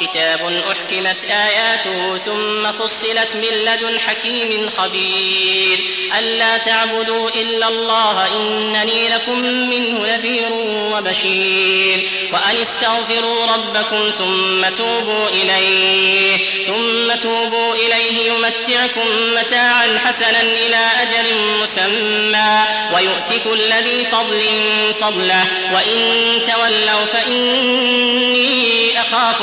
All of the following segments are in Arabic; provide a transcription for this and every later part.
كتاب أحكمت آياته ثم فصلت من لدن حكيم خبير. ألا تعبدوا إلا الله إنني لكم منه نذير وبشير. وأن استغفروا ربكم ثم توبوا إليه ثم توبوا إليه يمتعكم متاعا حسنا إلى أجل مسمى. ويؤتك كل ذي فضل فضله وإن تولوا فإني أخاف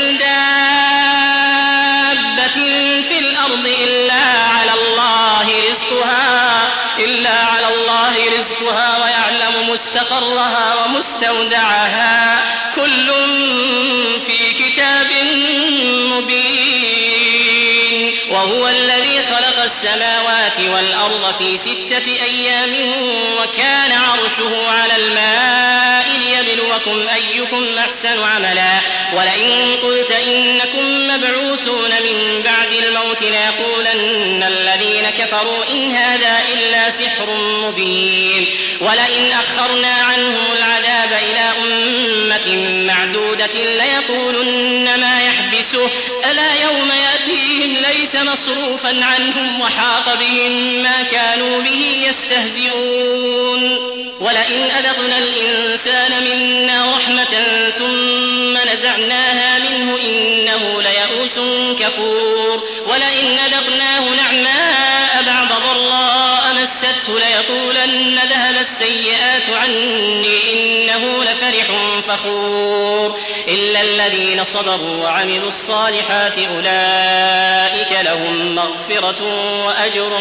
مستقرها ومستودعها كل في كتاب مبين. وهو الذي خلق السماوات والأرض في ستة أيام وكان عرشه على الماء ليبلوكم أيكم أحسن عملا. ولئن قلت إنكم مبعوثون من بعد الموت ليقولن الذين كفروا إن هذا إلا سحر مبين. ولئن أخرنا عنهم العذاب إلى أمة معدودة ليقولن ما يحبسه ألا يوم يأتيهم ليس مصروفا عنهم وحاق بهم ما كانوا به يستهزئون. ولئن أذقنا الإنسان منا رحمة ثم نزعناها منه إنه ليئوس كفور. ولئن أذقناه نعماء بعد ضراء مسته ليقولن ذهب السيئات عني إنه لفرح فخور. إلا الذين صبروا وعملوا الصالحات أولئك لهم مغفرة وأجر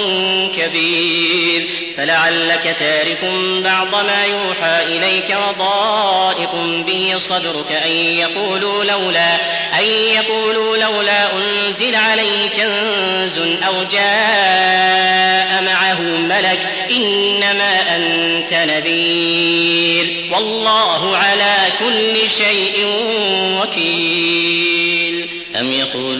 كبير. فلعلك تارك بعض ما يوحى إليك وضائق به صدرك أن يقولوا لولا أن يقولوا لولا أنزل عليه كنز أو جاء معه ملك إنما أنت نذير. والله على كل شيء وكيل. أم قل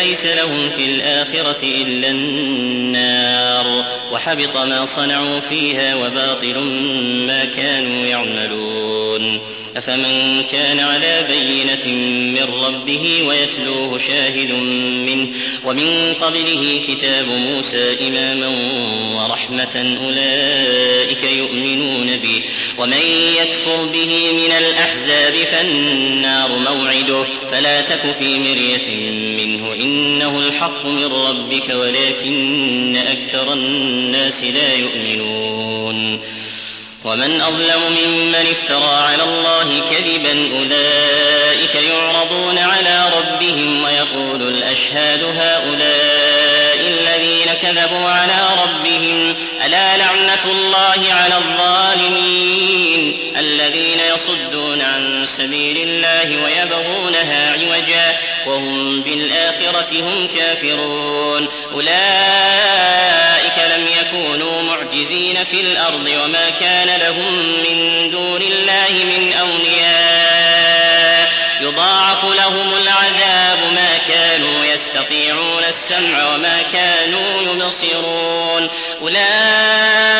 ليس لهم في الآخرة إلا النار وحبط ما صنعوا فيها وباطل ما كانوا يعملون أفمن كان على بينة من ربه ويتلوه شاهد منه ومن قبله كتاب موسى إماما ورحمة أولئك يؤمنون به ومن يكفر به من الأحزاب فالنار موعده فلا تك في مرية منه إنه الحق من ربك ولكن أكثر الناس لا يؤمنون. ومن أظلم ممن افترى على الله كذبا أولئك يعرضون على ربهم ويقول الأشهاد هؤلاء الذين كذبوا على ربهم ألا لعنة الله على الظالمين؟ سبيل الله ويبغونها عوجا وهم بالآخرة هم كافرون. أولئك لم يكونوا معجزين في الأرض وما كان لهم من دون الله من أولياء. يضاعف لهم العذاب ما كانوا يستطيعون السمع وما كانوا يبصرون. أولئك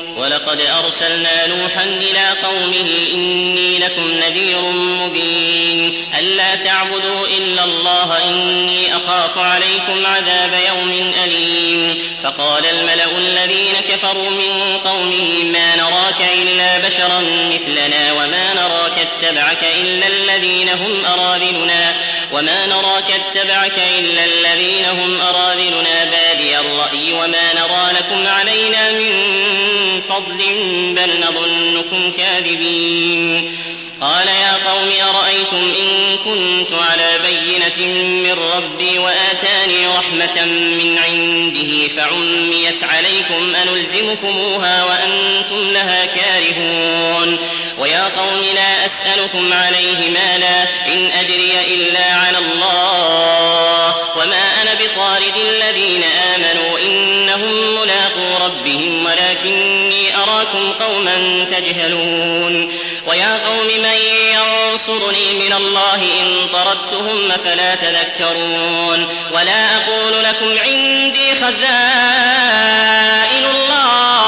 ولقد أرسلنا نوحا إلى قومه إني لكم نذير مبين. ألا تعبدوا إلا الله إني أخاف عليكم عذاب يوم أليم. فقال الملأ الذين كفروا من قومه ما نراك إلا بشرا مثلنا وما نراك اتبعك إلا الذين هم أراذلنا وما نراك اتبعك إلا الذين هم أراذلنا بادي الرأي وما نرى لكم علينا فضل بل نظنكم كاذبين. قال يا قوم أرأيتم إن كنت على بينة من ربي وآتاني رحمة من عنده فعميت عليكم أنلزمكموها وأنتم لها كارهون. ويا قوم لا أسألكم عليه مالا إن أجري إلا على الله. وما أنا بطارد الذين آمنوا إنهم ملاقو ربهم ولكني أراكم قوما تجهلون ويا قوم من ينصرني من الله إن طردتهم فلا تذكرون ولا أقول لكم عندي خزائن الله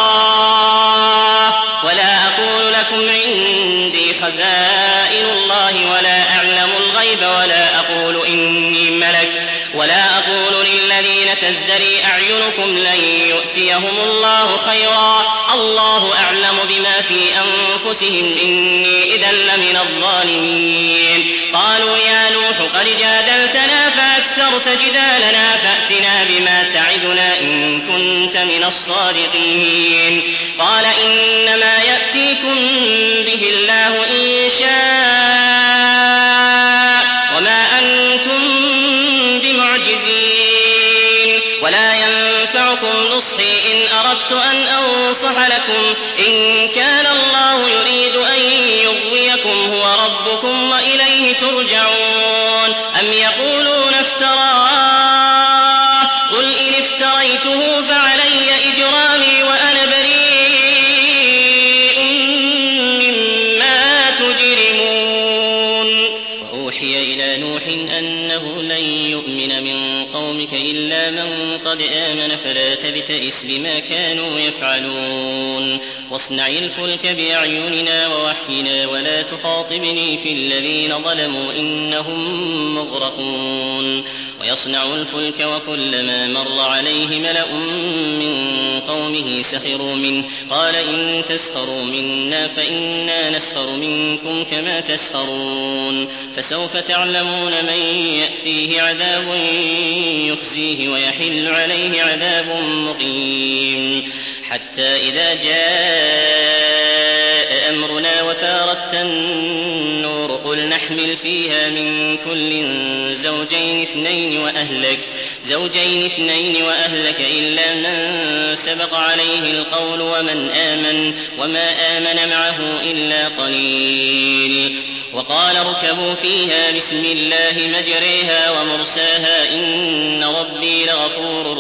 ولا أقول لكم عندي خزائن الله ولا أعلم الغيب ولا أقول إني ملك ولا أقول للذين تزدري أعينكم لن يؤتيهم الله خيرا. الله أعلم بما في أنفسهم. إني إذا لمن الظالمين. قالوا يا نوح قد جادلتنا فأكثرت جدالنا. فأتنا بما تعدنا إن كنت من الصادقين. قال إنما يأتيكم به الله إن شاء أنصح لكم. إن كان الله يريد أن يغويكم هو ربكم وإليه ترجعون. أم يقولون افتراه؟ قل إن افتريته فعلي إجرامي وأنا بريء مما تجرمون. وأوحي إلى نوح أنه لن يؤمن من قومك إلا من قد آمن فلا تبتئس بما كانوا يفعلون. واصنع الفلك بأعيننا ووحينا ولا تخاطبني في الذين ظلموا إنهم مغرقون. ويصنع الفلك وكلما مر عليه ملأ من قومه سخروا منه. قال إن تسخروا منا فإنا نسخر منكم كما تسخرون. فسوف تعلمون من يأتيه عذاب يخزيه ويحل عليه عذاب مقيم. حتى إذا جاء أمرنا وفارت النور قل نحمل فيها من كل زوجين اثنين وأهلك زوجين اثنين وأهلك إلا من سبق عليه القول ومن آمن وما آمن معه إلا قليل. وقال اركبوا فيها بسم الله مجريها ومرساها إن ربي لغفور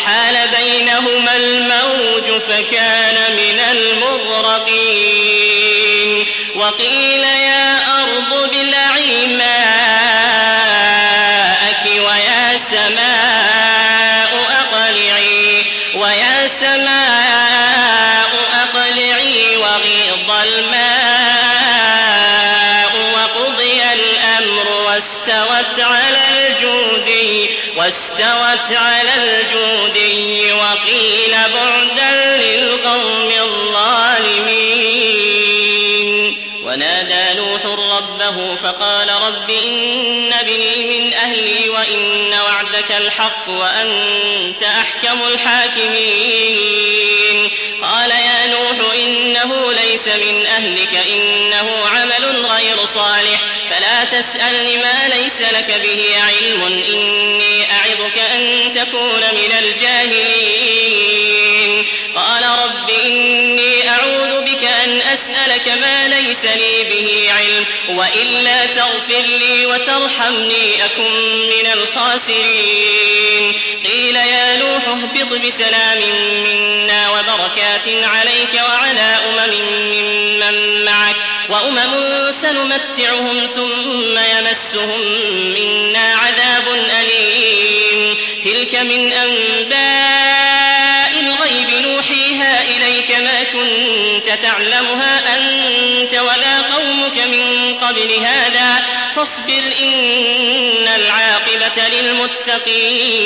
وحال بينهما الموج فكان من المغرقين. وقيل يا أرض ابلعي ماءك ويا سماء أقلعي ويا سماء أقلعي وغيض الماء وقضي الأمر واستوت على الجودي واستوت على الجودي. وقيل بعدا للقوم الظالمين. ونادى نوح ربه فقال رب إن ابني من أهلي وإن وعدك الحق وأنت أحكم الحاكمين. قال يا نوح إنه ليس من أهلك إنه عمل غير صالح. فلا تسألني ما ليس لك به علم إني أعظك أن تكون من الجاهلين. قال رب إني أعوذ بك أن أسألك ما ليس لي به علم وإلا تغفر لي وترحمني أكن من الخاسرين. قيل يا نوح اهبط بسلام منا وبركات عليك وعلى أمم ممن معك وأمم سنمتعهم ثم يمسهم منا عذاب أليم. تلك من أنباء تعلمها أنت ولا قومك من قبل هذا فاصبر إن العاقبة للمتقين.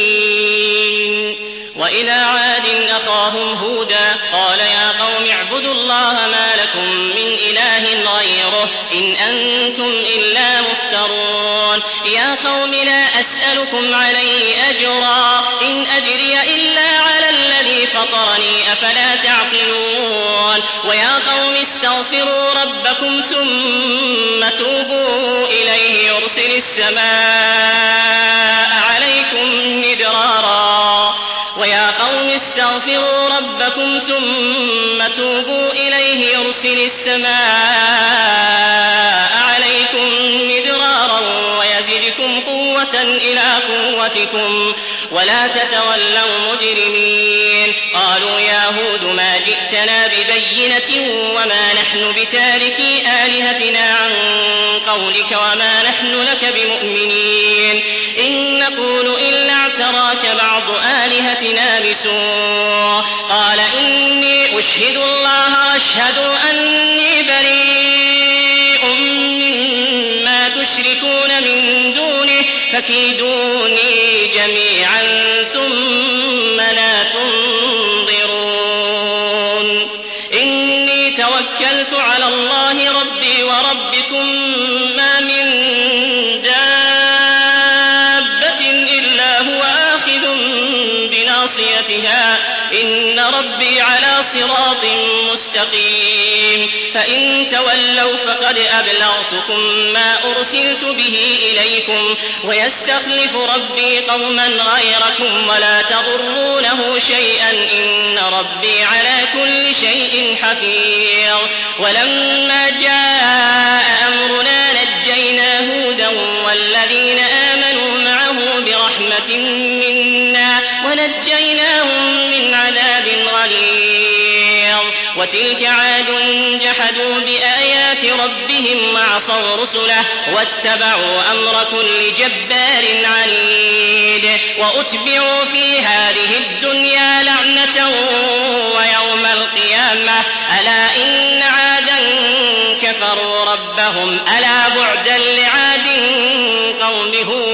وإلى عاد أخاهم هودا قال يا قوم اعبدوا الله ما لكم من إله غيره إن أنتم إلا مفترون. يا قوم لا أسألكم عليه أجرا إن أجري إلا على فطرني أفلا تعقلون؟ ويا قوم استغفروا ربكم ثم توبوا إليه يرسل السماء عليكم مدرارا. ويا قوم استغفروا ربكم ثم توبوا إليه يرسل السماء إلى قوتكم. ولا تتولوا مجرمين. قالوا يا هود ما جئتنا ببينة وما نحن بتاركي آلهتنا عن قولك وما نحن لك بمؤمنين. إن نقول إلا اعتراك بعض آلهتنا بسوء. قال إني أشهد الله وأشهد أني بريء مما تشركون من دونه فكيدوني جميعا بناصيتها إن ربي على صراط مستقيم فإن تولوا فقد أبلغتكم ما أرسلت به إليكم ويستخلف ربي قوما غيركم ولا تضرونه شيئا إن ربي على كل شيء حفيظ ولما جاء أمرنا نجينا هودا والذين منا ونجيناهم من عذاب غليظ وتلك عاد جحدوا بآيات ربهم وعصوا رسله واتبعوا أمر كل جبار عنيد وأتبعوا في هذه الدنيا لعنة ويوم القيامة ألا إن عادا كفروا ربهم ألا بعدا لعاد قوم هود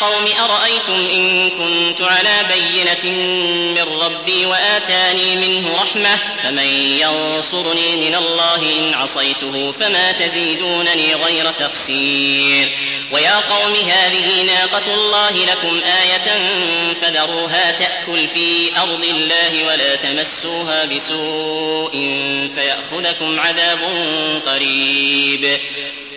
قوم أرأيتم إن كنت على بينة من ربي وآتاني منه رحمة فمن ينصرني من الله إن عصيته فما تزيدونني غير تقصير ويا قوم هذه ناقة الله لكم آية فذروها تأكل في أرض الله ولا تمسوها بسوء فيأخذكم عذاب قريب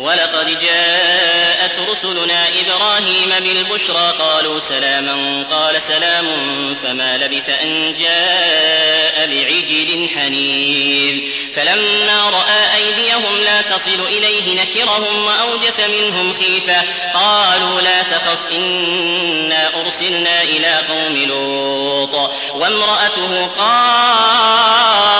ولقد جاءت رسلنا إبراهيم بالبشرى قالوا سلاما قال سلام فما لبث أن جاء بعجل حنيذ. فلما رأى أيديهم لا تصل إليه نكرهم وأوجس منهم خيفة. قالوا لا تخف إنا أرسلنا إلى قوم لوط. وامرأته قائمة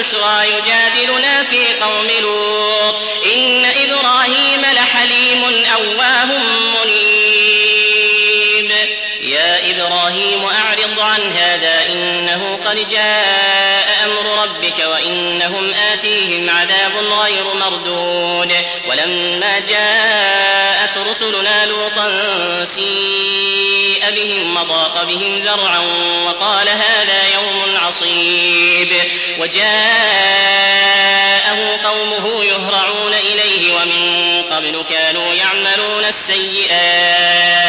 البشرى يجادلنا في قوم لوط. إن إبراهيم لحليم أواه منيب. يا إبراهيم أعرض عن هذا إنه قد جاء أمر ربك وإنهم آتيهم عذاب غير مردود. ولما جاءت رسلنا لوطا سيء بهم وضاق بهم ذرعا وقال هذا يوم عصيب. وجاءه قومه يهرعون إليه ومن قبل كانوا يعملون السيئات.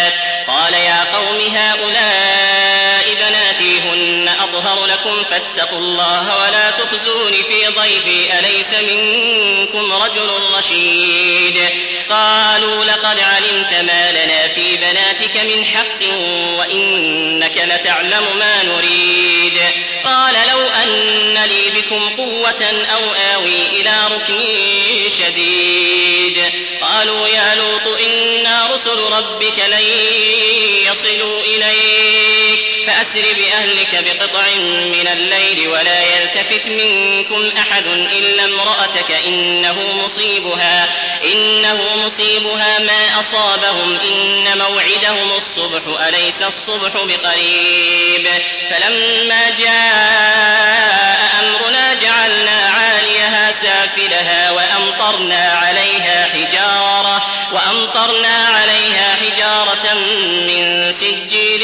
فاتقوا الله ولا تخزون في ضيفي أليس منكم رجل رشيد قالوا لقد علمت ما لنا في بناتك من حق وإنك لتعلم ما نريد قال لو أن لي بكم قوة أو آوي إلى ركن شديد قالوا يا لوط إنا رسل ربك لن يصلوا إليك فأسر بأهلك بقطع من الليل ولا يلتفت منكم أحد إلا امرأتك إنه مصيبها إنه مصيبها ما أصابهم إن موعدهم الصبح أليس الصبح بقريب؟ فلما جاء أمرنا جعلنا عاليها سافلها وأمطرنا عليها حجارة وأمطرنا عليها حجارة من سجيل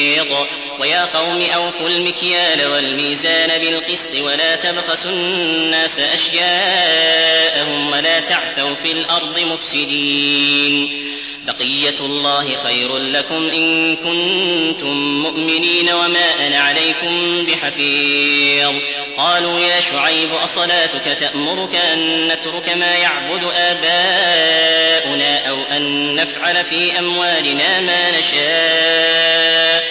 ويا قوم أوفوا المكيال والميزان بالقسط ولا تبخسوا الناس أشياءهم ولا تعثوا في الأرض مفسدين. بقية الله خير لكم إن كنتم مؤمنين وما أنا عليكم بحفيظ. قالوا يا شعيب أصلاتك تأمرك أن نترك ما يعبد آباؤنا أو أن نفعل في أموالنا ما نشاء؟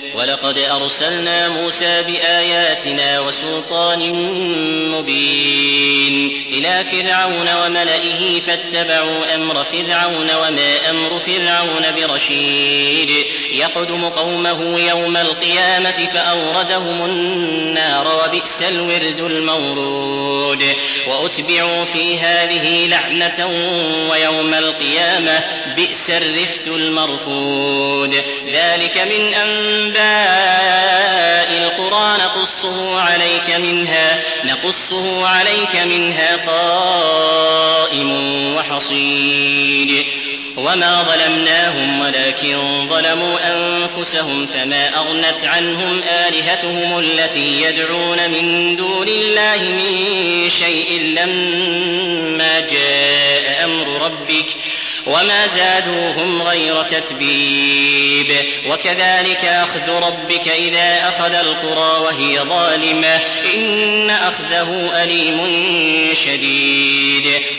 ولقد أرسلنا موسى بآياتنا وسلطان مبين إلى فرعون وملئه فاتبعوا أمر فرعون وما أمر فرعون برشيد. يقدم قومه يوم القيامة فأوردهم النار وبئس الورد المورود. وأتبعوا في هذه لعنة ويوم القيامة بئس الرفت المرفود. ذلك من أنباء القرى نقصه عليك منها نقصه عليك منها قائم وحصيد. وما ظلمناهم ولكن ظلموا أنفسهم فما أغنت عنهم آلهتهم التي يدعون من دون الله من شيء لما جاء أمر ربك وما زادوهم غير تتبيب وكذلك أخذ ربك إذا أخذ القرى وهي ظالمة إن أخذه أليم شديد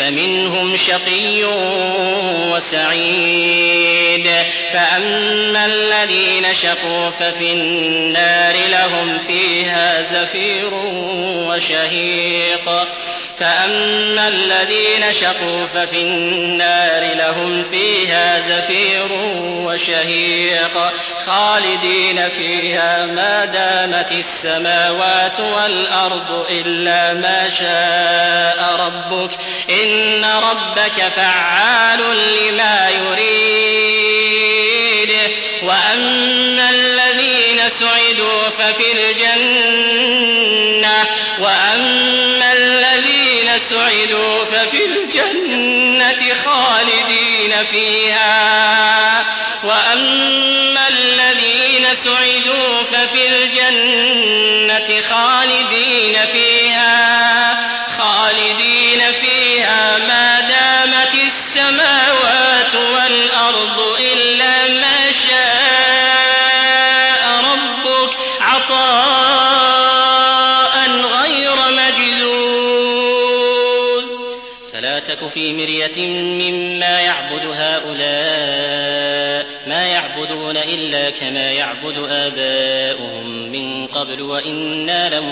فمنهم شقي وسعيد. فأما الذين شقوا ففي النار لهم فيها زفير وشهيق. فأما الذين شقوا ففي النار لهم فيها زفير وشهيق خالدين فيها ما دامت السماوات والأرض إلا ما شاء ربك إن ربك فعال لما يريد وأما الذين سعدوا ففي الجنة وأما سعدوا ففي الجنة خالدين فيها. وأما الذين سعدوا ففي الجنة خالدين فيها.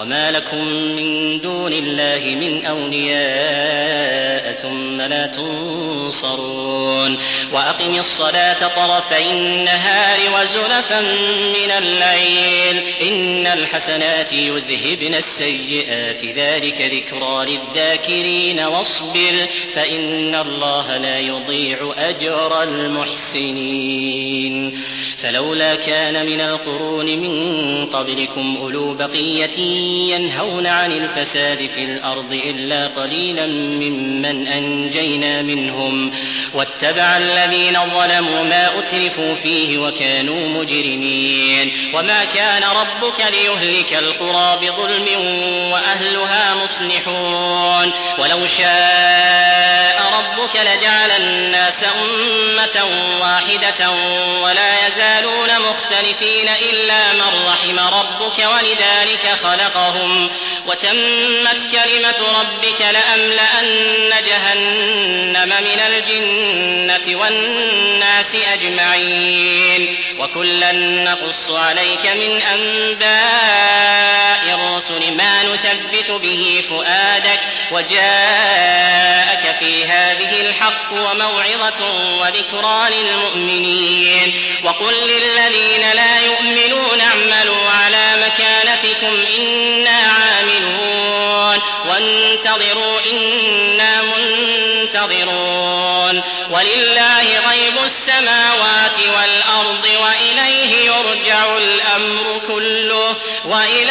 وما لكم من دون الله من أولياء ثم لا تنصرون وأقم الصلاة طرفي النهار وزلفا من الليل إن الحسنات يذهبن السيئات ذلك ذكرى للذاكرين واصبر فإن الله لا يضيع أجر المحسنين فلولا كان من القرون من قبلكم أولو بقية ينهون عن الفساد في الأرض إلا قليلا ممن أنجينا منهم واتبع الذين ظلموا ما أترفوا فيه وكانوا مجرمين وما كان ربك ليهلك القرى بظلم وأهلها مصلحون ولو شاء ربك لجعل الناس أمة واحدة ولا يزالون مختلفين إلا من رحم ربك ولذلك خلقهم. وتمت كلمة ربك لأملأن جهنم من الجنة والناس أجمعين. وكلا نقص عليك من أنباء نثبت به فؤادك وجاءك في هذه الحق وموعظة وذكرى للمؤمنين. وقل للذين لا يؤمنون اعملوا على مكانتكم إنا عاملون. وانتظروا إنا منتظرون. ولله غيب السماوات والأرض وإليه يرجع الأمر كله. وإليه